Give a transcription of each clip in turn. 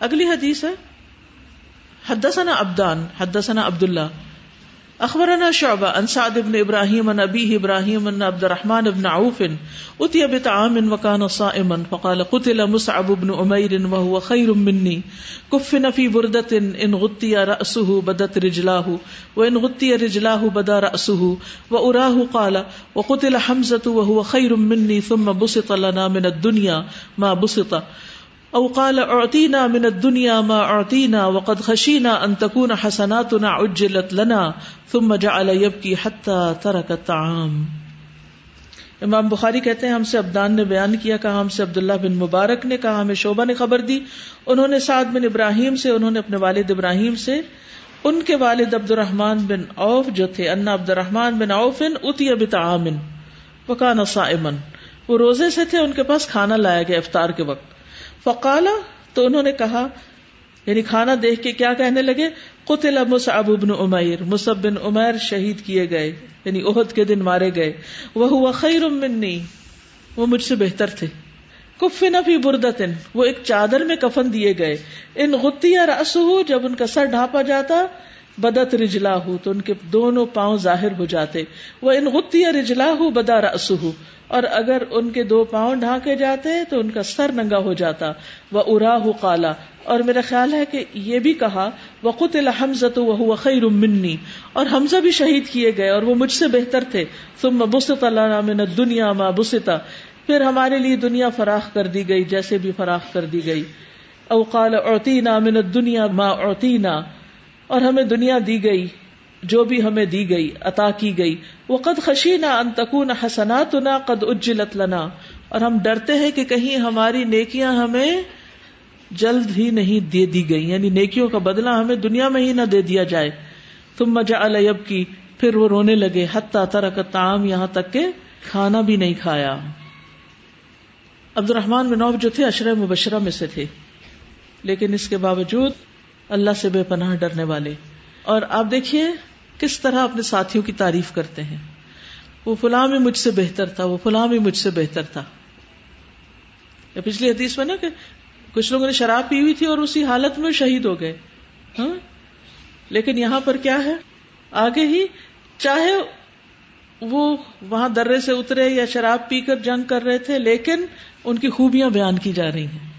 اگلی حدیث ہے، حدثنا عبدان، حدثنا عبداللہ، اخبرنا شعبہ ان سعد ابن ابراہیم ان ابی ابراہیم ان عبد الرحمن ابن عوف اتي بطعام وكان صائما، فقال قتل مصعب ابن عمير وهو خير مني كفن في بردة ان غطي رأسه بدت رجلاه وان غطي رجلاه بدا رأسه وأراه قال وقتل حمزة وهو خير مني ثم بسط لنا من الدنيا ما بسط او قال اعطينا من الدنيا ما اعطينا وقد خشينا ان تكون حسناتنا عجلت لنا ثم جعل يبكي حتى ترك الطعام۔ امام بخاری کہتے ہیں ہم سے ابدان نے بیان کیا، کہا ہم سے عبداللہ بن مبارک نے، کہا ہمیں شعبہ نے خبر دی۔ انہوں نے سعد بن ابراہیم سے، انہوں نے اپنے والد ابراہیم سے، ان کے والد عبد الرحمان بن اوف جو تھے انا عبد الرحمان بن اوف اتی بطعام وکان صائما وہ روزے سے تھے، ان کے پاس کھانا لایا گیا افطار کے وقت۔ فقالا، تو انہوں نے کہا یعنی کھانا دیکھ کے کیا کہنے لگے؟ قتل مصعب ابن عمیر، مصعب بن عمیر شہید کیے گئے یعنی عہد کے دن مارے گئے۔ وہ خیر منی، وہ مجھ سے بہتر تھے۔ کفن فی بردتن، وہ ایک چادر میں کفن دیے گئے۔ ان غتی رسو جب ان کا سر ڈھانپا جاتا بدت رجلا ہو تو ان کے دونوں پاؤں ظاہر ہو جاتے۔ وہ ان غتی رجلا ہو بدا رسو اور اگر ان کے دو پاؤں ڈھانکے جاتے تو ان کا سر ننگا ہو جاتا۔ وہ ارا ہو کالا اور میرا خیال ہے کہ یہ بھی کہا وقت الحمزت وہ خیر منی، اور حمزہ بھی شہید کیے گئے، اور وہ مجھ سے بہتر تھے۔ تم بست اللہ من دنیا ماں بستا پھر ہمارے لیے دنیا فراخ کر دی گئی، جیسے بھی فراخ کر دی گئی۔ اوقال اوتینا من دنیا ماں اوتینا اور ہمیں دنیا دی گئی، جو بھی ہمیں دی گئی، عطا کی گئی۔ وہ قد خشی نہ انتقو نہ حسنات نہ قد اجلت لنا۔ اور ہم ڈرتے ہیں کہ کہیں ہماری نیکیاں ہمیں جلد ہی نہیں دے دی گئی یعنی نیکیوں کا بدلہ ہمیں دنیا میں ہی نہ دے دیا جائے۔ تم مجا الب کی پھر وہ رونے لگے۔ حتیٰ ترک تام یہاں تک کہ کھانا بھی نہیں کھایا۔ عبد الرحمان بن جو تھے اشر مبشرہ میں سے تھے۔ لیکن اس کے باوجود اللہ سے بے پناہ ڈرنے والے۔ اور آپ دیکھیے کس طرح اپنے ساتھیوں کی تعریف کرتے ہیں۔ وہ فلاں بھی مجھ سے بہتر تھا، وہ فلاں بھی مجھ سے بہتر تھا۔ پچھلی حدیث میں نا کہ کچھ لوگوں نے شراب پی ہوئی تھی اور اسی حالت میں شہید ہو گئے۔ ہاں؟ لیکن یہاں پر کیا ہے؟ آگے ہی چاہے وہ وہاں درے سے اترے یا شراب پی کر جنگ کر رہے تھے، لیکن ان کی خوبیاں بیان کی جا رہی ہیں۔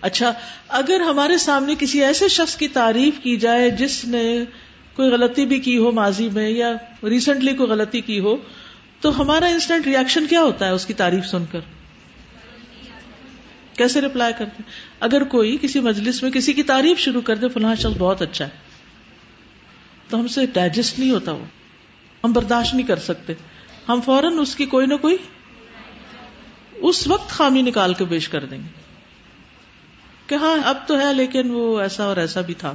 اچھا اگر ہمارے سامنے کسی ایسے شخص کی تعریف کی جائے جس نے کوئی غلطی بھی کی ہو ماضی میں یا ریسنٹلی کوئی غلطی کی ہو، تو ہمارا انسٹنٹ ریئیکشن کیا ہوتا ہے اس کی تعریف سن کر؟ کیسے ریپلائی کرتے؟ اگر کوئی کسی مجلس میں کسی کی تعریف شروع کر دے، فلاں شخص بہت اچھا ہے، تو ہم سے ڈائجسٹ نہیں ہوتا وہ، ہم برداشت نہیں کر سکتے۔ ہم فوراً اس کی کوئی نہ کوئی، اس وقت خامی نکال کے پیش کر دیں گے۔ کہ ہاں اب تو ہے، لیکن وہ ایسا اور ایسا بھی تھا۔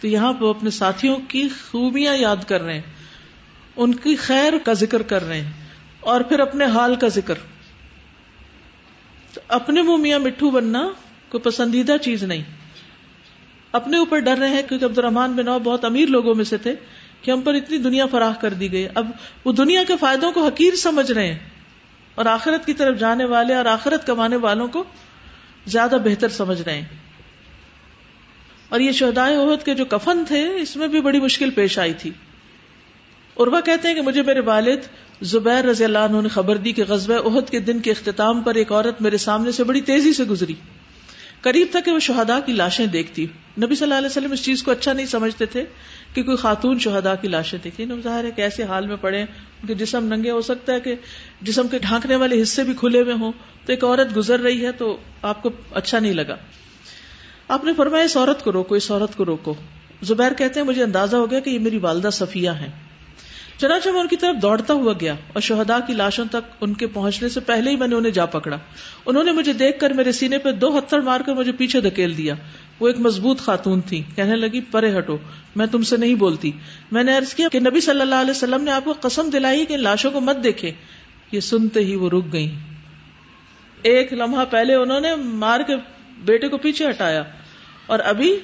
تو یہاں پہ اپنے ساتھیوں کی خوبیاں یاد کر رہے ہیں، ان کی خیر کا ذکر کر رہے ہیں، اور پھر اپنے حال کا ذکر۔ تو اپنے منہ میاں مٹھو بننا کوئی پسندیدہ چیز نہیں۔ اپنے اوپر ڈر رہے ہیں، کیونکہ عبد الرحمان بن بہت امیر لوگوں میں سے تھے کہ ہم پر اتنی دنیا فراہ کر دی گئی۔ اب وہ دنیا کے فائدوں کو حقیر سمجھ رہے ہیں، اور آخرت کی طرف جانے والے اور آخرت کمانے والوں کو زیادہ بہتر سمجھ رہے ہیں۔ اور یہ شہدائے عہد کے جو کفن تھے، اس میں بھی بڑی مشکل پیش آئی تھی۔ اور وہ کہتے ہیں کہ مجھے میرے والد زبیر رضی اللہ عنہ نے خبر دی کہ غزب عہد کے دن کے اختتام پر ایک عورت میرے سامنے سے بڑی تیزی سے گزری۔ قریب تھا کہ وہ شہدا کی لاشیں دیکھتی۔ نبی صلی اللہ علیہ وسلم اس چیز کو اچھا نہیں سمجھتے تھے کہ کوئی خاتون شہدا کی لاشیں دیکھی نب ظاہر ہے کہ ایسے حال میں پڑے ان کے جسم ننگے ہو سکتا ہے کہ جسم کے ڈھانکنے والے حصے بھی کھلے ہوئے ہوں۔ تو ایک عورت گزر رہی ہے تو آپ کو اچھا نہیں لگا۔ آپ نے فرمایا، اس عورت کو روکو، اس عورت کو روکو۔ زبیر کہتے ہیں، مجھے اندازہ ہو گیا کہ یہ میری والدہ صفیہ ہیں۔ چنانچہ میں ان کی طرف دوڑتا ہوا گیا اور شہدا کی لاشوں تک ان کے پہنچنے سے پہلے ہی میں نے انہیں جا پکڑا۔ انہوں نے مجھے دیکھ کر میرے سینے پہ دو ہتھڑ مار کر مجھے پیچھے دھکیل دیا۔ وہ ایک مضبوط خاتون تھی۔ کہنے لگی، پرے ہٹو۔ میں تم سے نہیں بولتی۔ میں نے عرض کیا کہ نبی صلی اللہ علیہ وسلم نے آپ کو قسم دلائی کہ لاشوں کو مت دیکھے۔ یہ سنتے ہی وہ رک گئی ایک لمحہ پہلے انہوں نے مار کے بیٹے کو پیچھے ہٹایا۔ اور ابھی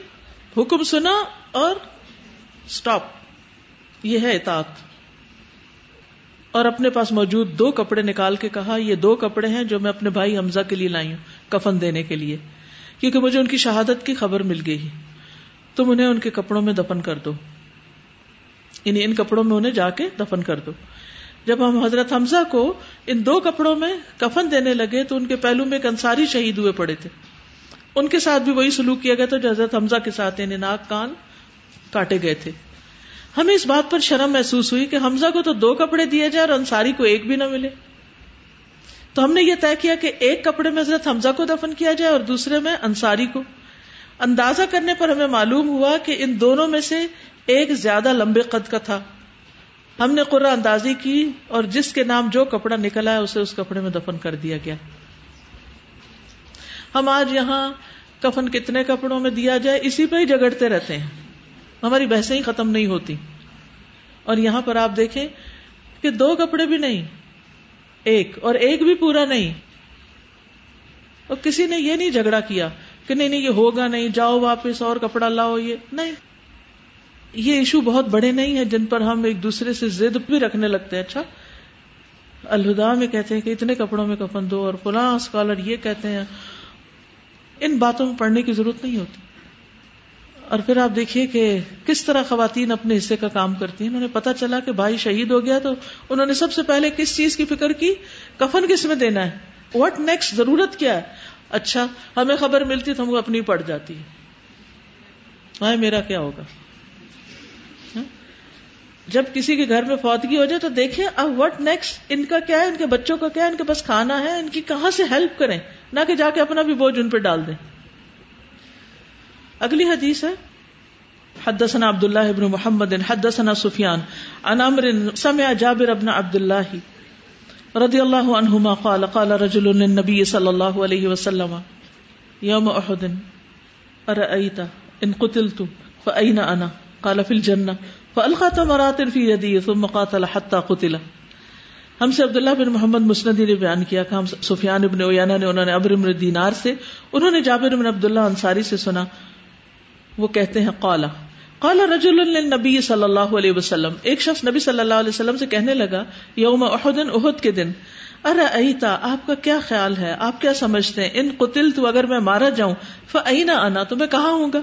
حکم سنا اور اسٹاپ یہ ہے اطاعت۔ اور اپنے پاس موجود دو کپڑے نکال کے کہا، یہ دو کپڑے ہیں جو میں اپنے بھائی حمزہ کے لیے لائی ہوں، کفن دینے کے لیے۔ کیونکہ مجھے ان کی شہادت کی خبر مل گئی۔ تم انہیں ان کے کپڑوں میں دفن کر دو۔ یعنی ان کپڑوں میں انہیں جا کے دفن کر دو۔ جب ہم حضرت حمزہ کو ان دو کپڑوں میں کفن دینے لگے تو ان کے پہلو میں ایک انصاری شہید ہوئے پڑے تھے۔ ان کے ساتھ بھی وہی سلوک کیا گیا تھا جو حضرت حمزہ کے ساتھ یعنی ناک کان کاٹے گئے تھے۔ ہمیں اس بات پر شرم محسوس ہوئی کہ حمزہ کو تو دو کپڑے دیے جائے اور انصاری کو ایک بھی نہ ملے۔ تو ہم نے یہ طے کیا کہ ایک کپڑے میں حضرت حمزہ کو دفن کیا جائے اور دوسرے میں انصاری کو۔ اندازہ کرنے پر ہمیں معلوم ہوا کہ ان دونوں میں سے ایک زیادہ لمبے قد کا تھا۔ ہم نے قرآن اندازی کی اور جس کے نام جو کپڑا نکلا ہے اسے اس کپڑے میں دفن کر دیا گیا۔ ہم آج یہاں کفن کتنے کپڑوں میں دیا جائے اسی پہ ہی جگڑتے رہتے ہیں۔ ہماری بحثیں ہی ختم نہیں ہوتی۔ اور یہاں پر آپ دیکھیں کہ دو کپڑے بھی نہیں۔ ایک اور ایک بھی پورا نہیں۔ اور کسی نے یہ نہیں جھگڑا کیا کہ نہیں نہیں، یہ ہوگا نہیں، جاؤ واپس اور کپڑا لاؤ، یہ نہیں۔ یہ ایشو بہت بڑے نہیں ہیں جن پر ہم ایک دوسرے سے زد بھی رکھنے لگتے ہیں۔ اچھا۔ الہدا میں کہتے ہیں کہ اتنے کپڑوں میں کفن دو اور فلاں اسکالر یہ کہتے ہیں۔ ان باتوں میں پڑھنے کی ضرورت نہیں ہوتی۔ اور پھر آپ دیکھیے کہ کس طرح خواتین اپنے حصے کا کام کرتی ہیں۔ انہوں نے پتا چلا کہ بھائی شہید ہو گیا تو انہوں نے سب سے پہلے کس چیز کی فکر کی؟ کفن کس میں دینا ہے؟ واٹ نیکسٹ ضرورت کیا ہے؟ اچھا ہمیں خبر ملتی تو ہم کو اپنی پڑ جاتی ہے۔ ہاں میرا کیا ہوگا؟ ہاں؟ جب کسی کے گھر میں فوتگی ہو جائے تو دیکھیں، اب وٹ نیکسٹ ان کا کیا ہے؟ ان کے بچوں کا کیا ہے؟ ان کے پاس کھانا ہے؟ ان کی کہاں سے ہیلپ کریں؟ نہ کہ جا کے اپنا بھی بوجھ ان پہ ڈال دیں۔ اگلی حدیث ہے۔ حدثنا عبد الله ابن محمد، حدثنا سفيان عن عمرو، سمع جابر ابن عبد الله رضي الله عنهما قال قال رجل للنبي صلى الله عليه وسلم يوم احد ارايت ان قتلت فاين انا؟ قال في الجنه فالقى تمرات في يدي ثم قاتل حتى قتل۔ ہم سے عبداللہ بن محمد مسندی نے بیان کیا کہ ہم سفیان ابن اویانا نے، انہوں نے ابر ابن دینار سے، انہوں نے جابر بن عبداللہ انصاری سے سنا۔ وہ کہتے ہیں قالا قالا رجل للنبی صلی اللہ علیہ وسلم، ایک شخص نبی صلی اللہ علیہ وسلم سے کہنے لگا، یوم احد احد کے دن ارے ایتا آپ کا کیا خیال ہے؟ آپ کیا سمجھتے ہیں؟ ان قتل تو اگر میں مارا جاؤں فینا آنا تو میں کہاں ہوں گا؟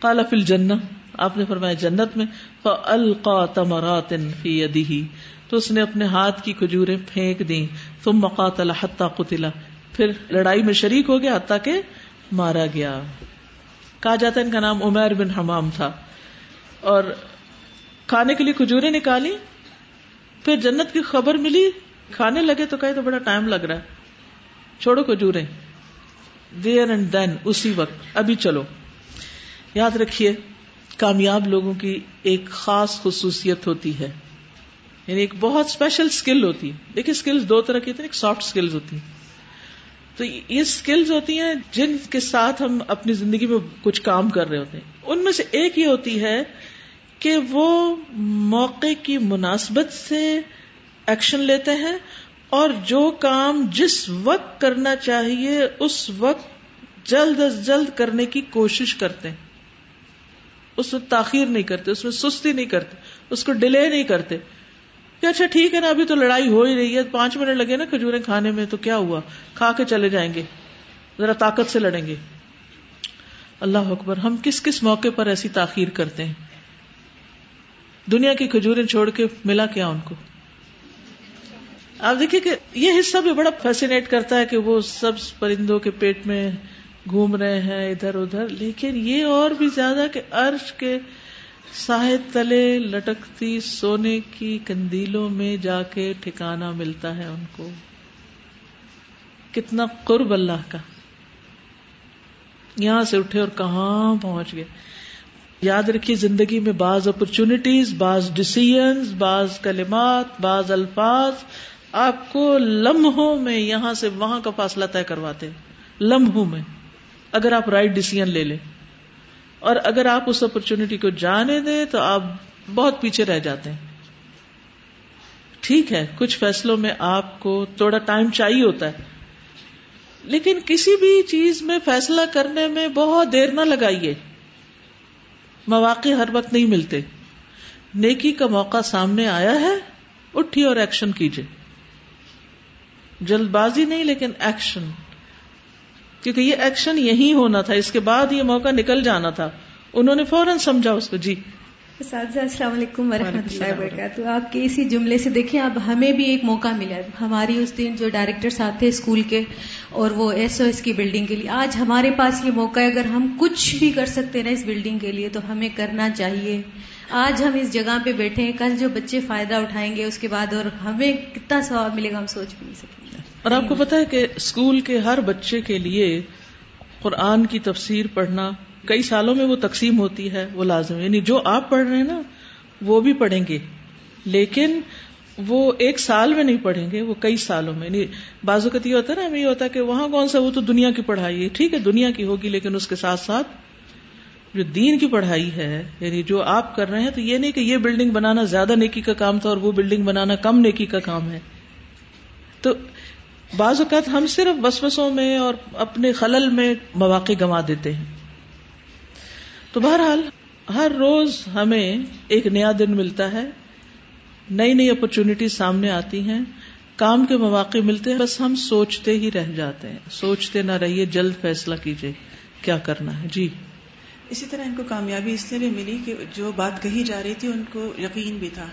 قالا فی الجنہ، آپ نے فرمایا جنت میں فالقا تمرات فی یدہ تو اس نے اپنے ہاتھ کی کھجوریں پھینک دی ثم مقاتل حتی قتلا پھر لڑائی میں شریک ہو گیا، حتیٰ کہ مارا گیا۔ کہا جاتا ہے ان کا نام عمیر بن حمام تھا۔ اور کھانے کے لیے کھجورے نکالی، پھر جنت کی خبر ملی، کھانے لگے تو کہے تو بڑا ٹائم لگ رہا ہے۔ چھوڑو کھجورے دیر اینڈ دین اسی وقت۔ ابھی چلو۔ یاد رکھیے، کامیاب لوگوں کی ایک خاص خصوصیت ہوتی ہے۔ یعنی ایک بہت اسپیشل اسکل ہوتی۔ ہے دیکھیے اسکل دو طرح کی ہوتی ہیں، ایک سافٹ اسکلز ہوتی ہیں۔ تو یہ اسکلز ہوتی ہیں جن کے ساتھ ہم اپنی زندگی میں کچھ کام کر رہے ہوتے ہیں۔ ان میں سے ایک یہ ہوتی ہے کہ وہ موقع کی مناسبت سے ایکشن لیتے ہیں اور جو کام جس وقت کرنا چاہیے اس وقت جلد از جلد کرنے کی کوشش کرتے ہیں۔ اس میں تاخیر نہیں کرتے، اس میں سستی نہیں کرتے، اس کو ڈیلے نہیں کرتے۔ کہ اچھا ٹھیک ہے نا، ابھی تو لڑائی ہو ہی رہی ہے، پانچ منٹ لگے نا کھجورے کھانے میں، تو کیا ہوا؟ کھا کے چلے جائیں گے۔ ذرا طاقت سے لڑیں گے۔ اللہ اکبر، ہم کس کس موقع پر ایسی تاخیر کرتے ہیں؟ دنیا کی کھجورے چھوڑ کے ملا کیا ان کو؟ آپ دیکھیے کہ یہ حصہ بھی بڑا فیسینیٹ کرتا ہے کہ وہ سب پرندوں کے پیٹ میں گھوم رہے ہیں ادھر ادھر، لیکن یہ اور بھی زیادہ کہ عرش کے ساحد تلے لٹکتی سونے کی کندیلوں میں جا کے ٹھکانا ملتا ہے ان کو۔ کتنا قرب اللہ کا۔ یہاں سے اٹھے اور کہاں پہنچ گئے۔ یاد رکھیے زندگی میں بعض اپرچونٹیز بعض ڈسیزنس بعض کلمات، بعض الفاظ آپ کو لمحوں میں یہاں سے وہاں کا فاصلہ طے کرواتے لمحوں میں۔ اگر آپ رائٹ ڈسیزن لے لیں۔ اور اگر آپ اس اپرچونٹی کو جانے دیں تو آپ بہت پیچھے رہ جاتے ہیں۔ ٹھیک ہے، کچھ فیصلوں میں آپ کو تھوڑا ٹائم چاہیے ہوتا ہے۔ لیکن کسی بھی چیز میں فیصلہ کرنے میں بہت دیر نہ لگائیے۔ مواقع ہر وقت نہیں ملتے۔ نیکی کا موقع سامنے آیا ہے اٹھی اور ایکشن کیجیے۔ جلد بازی نہیں، لیکن ایکشن کیونکہ یہ ایکشن یہی ہونا تھا اس کے بعد یہ موقع نکل جانا تھا۔ انہوں نے فوراً سمجھا اس کو۔ جی۔ اساتذہ السلام علیکم ورحمۃ اللہ وبرکاتہ۔ آپ کے اسی جملے سے دیکھیں اب ہمیں بھی ایک موقع ملا۔ ہماری اس دن جو ڈائریکٹر صاحب تھے اسکول کے اور وہ ایس او ایس کی بلڈنگ کے لیے۔ آج ہمارے پاس یہ موقع ہے۔ اگر ہم کچھ بھی کر سکتے ہیں نا اس بلڈنگ کے لیے تو ہمیں کرنا چاہیے۔ آج ہم اس جگہ پہ بیٹھے ہیں۔ کل جو بچے فائدہ اٹھائیں گے اس کے بعد اور ہمیں کتنا ثواب ملے گا ہم سوچ بھی نہیں سکیں اور آپ کو پتا ہے کہ اسکول کے ہر بچے کے لیے قرآن کی تفسیر پڑھنا کئی سالوں میں وہ تقسیم ہوتی ہے، وہ لازم یعنی جو آپ پڑھ رہے ہیں نا، وہ بھی پڑھیں گے۔ لیکن وہ ایک سال میں نہیں پڑھیں گے، وہ کئی سالوں میں۔ یعنی بازو کا یہ ہوتا ہے نا، ہمیں یہ ہوتا ہے کہ وہاں کون سا، وہ تو دنیا کی پڑھائی ہے۔ ٹھیک ہے، دنیا کی ہوگی، لیکن اس کے ساتھ ساتھ جو دین کی پڑھائی ہے یعنی جو آپ کر رہے ہیں، تو یہ نہیں کہ یہ بلڈنگ بنانا زیادہ نیکی کا کام تھا اور وہ بلڈنگ بنانا کم نیکی کا کام ہے۔ تو بعض اوقات ہم صرف بسوسوں میں اور اپنے خلل میں مواقع گنوا دیتے ہیں۔ تو بہرحال ہر روز ہمیں ایک نیا دن ملتا ہے۔ نئی نئی اپرچونٹی سامنے آتی ہیں۔ کام کے مواقع ملتے ہیں۔ بس ہم سوچتے ہی رہ جاتے ہیں۔ سوچتے نہ رہیے، جلد فیصلہ کیجیے کیا کرنا ہے؟ جی۔ اسی طرح ان کو کامیابی اس لیے بھی ملی کہ جو بات کہی جا رہی تھی، ان کو یقین بھی تھا۔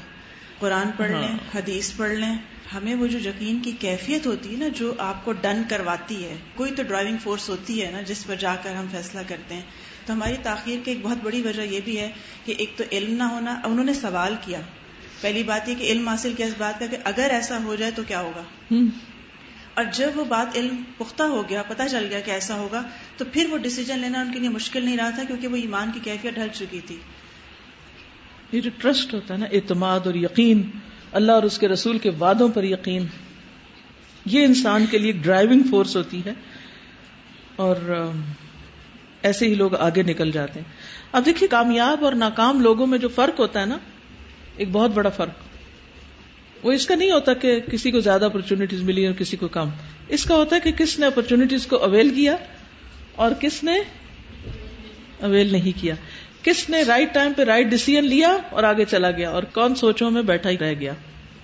قرآن پڑھ لیں ہاں۔ حدیث پڑھ لیں ہمیں وہ جو یقین کی کیفیت ہوتی ہے نا جو آپ کو ڈن کرواتی ہے کوئی تو ڈرائیونگ فورس ہوتی ہے نا جس پر جا کر ہم فیصلہ کرتے ہیں۔ تو ہماری تاخیر کی ایک بہت بڑی وجہ یہ بھی ہے کہ ایک تو علم نہ ہونا انہوں نے سوال کیا۔ پہلی بات یہ کہ علم حاصل کیا اس بات کا کہ اگر ایسا ہو جائے تو کیا ہوگا؟ اور جب وہ بات علم پختہ ہو گیا پتا چل گیا کہ ایسا ہوگا تو پھر وہ ڈسیزن لینا ان کے لیے مشکل نہیں رہا تھا کیونکہ وہ ایمان کی کیفیت ڈھل چکی تھی۔ یہ جو ٹرسٹ ہوتا ہے نا، اعتماد اور یقین، اللہ اور اس کے رسول کے وعدوں پر یقین، یہ انسان کے لیے ڈرائیونگ فورس ہوتی ہے اور ایسے ہی لوگ آگے نکل جاتے ہیں۔ اب دیکھیے، کامیاب اور ناکام لوگوں میں جو فرق ہوتا ہے نا، ایک بہت بڑا فرق۔ وہ اس کا نہیں ہوتا کہ کسی کو زیادہ اپرچونیٹیز ملی اور کسی کو کم۔ اس کا ہوتا ہے کہ کس نے اپرچونیٹیز کو اویل کیا اور کس نے اویل نہیں کیا۔ کس نے رائٹ ٹائم پہ رائٹ ڈیسیزن لیا اور آگے چلا گیا؟ اور کون سوچوں میں بیٹھا ہی رہ گیا؟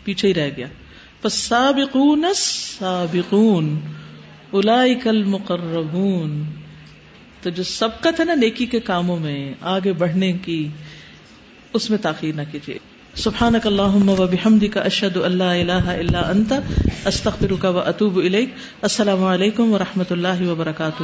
پیچھے ہی رہ گیا۔ بس سابقون سابقون اولئک المقربون تو جو سبقت ہے نا نیکی کے کاموں میں، آگے بڑھنے کی، اس میں تاخیر نہ کیجیے۔ سبحانك اللهم وبحمدك اشهد ان لا اله الا انت استغفرك واتوب اليك السلام علیکم ورحمۃ اللہ وبرکاتہ۔